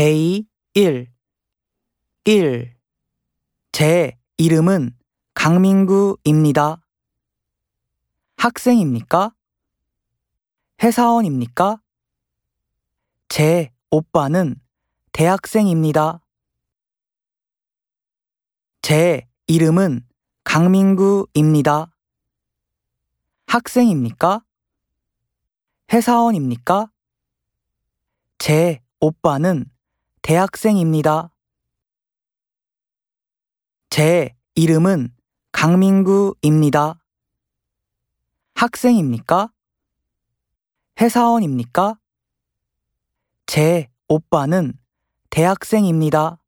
1 1. 제 이름은 강민구입니다. 학생입니까? 회사원입니까? 제 오빠는 대학생입니다. 제 이름은 강민구입니다. 학생입니까? 회사원입니까? 제 오빠는 대학생입니다. 제 이름은 강민구입니다. 학생입니까? 회사원입니까? 제 오빠는 대학생입니다.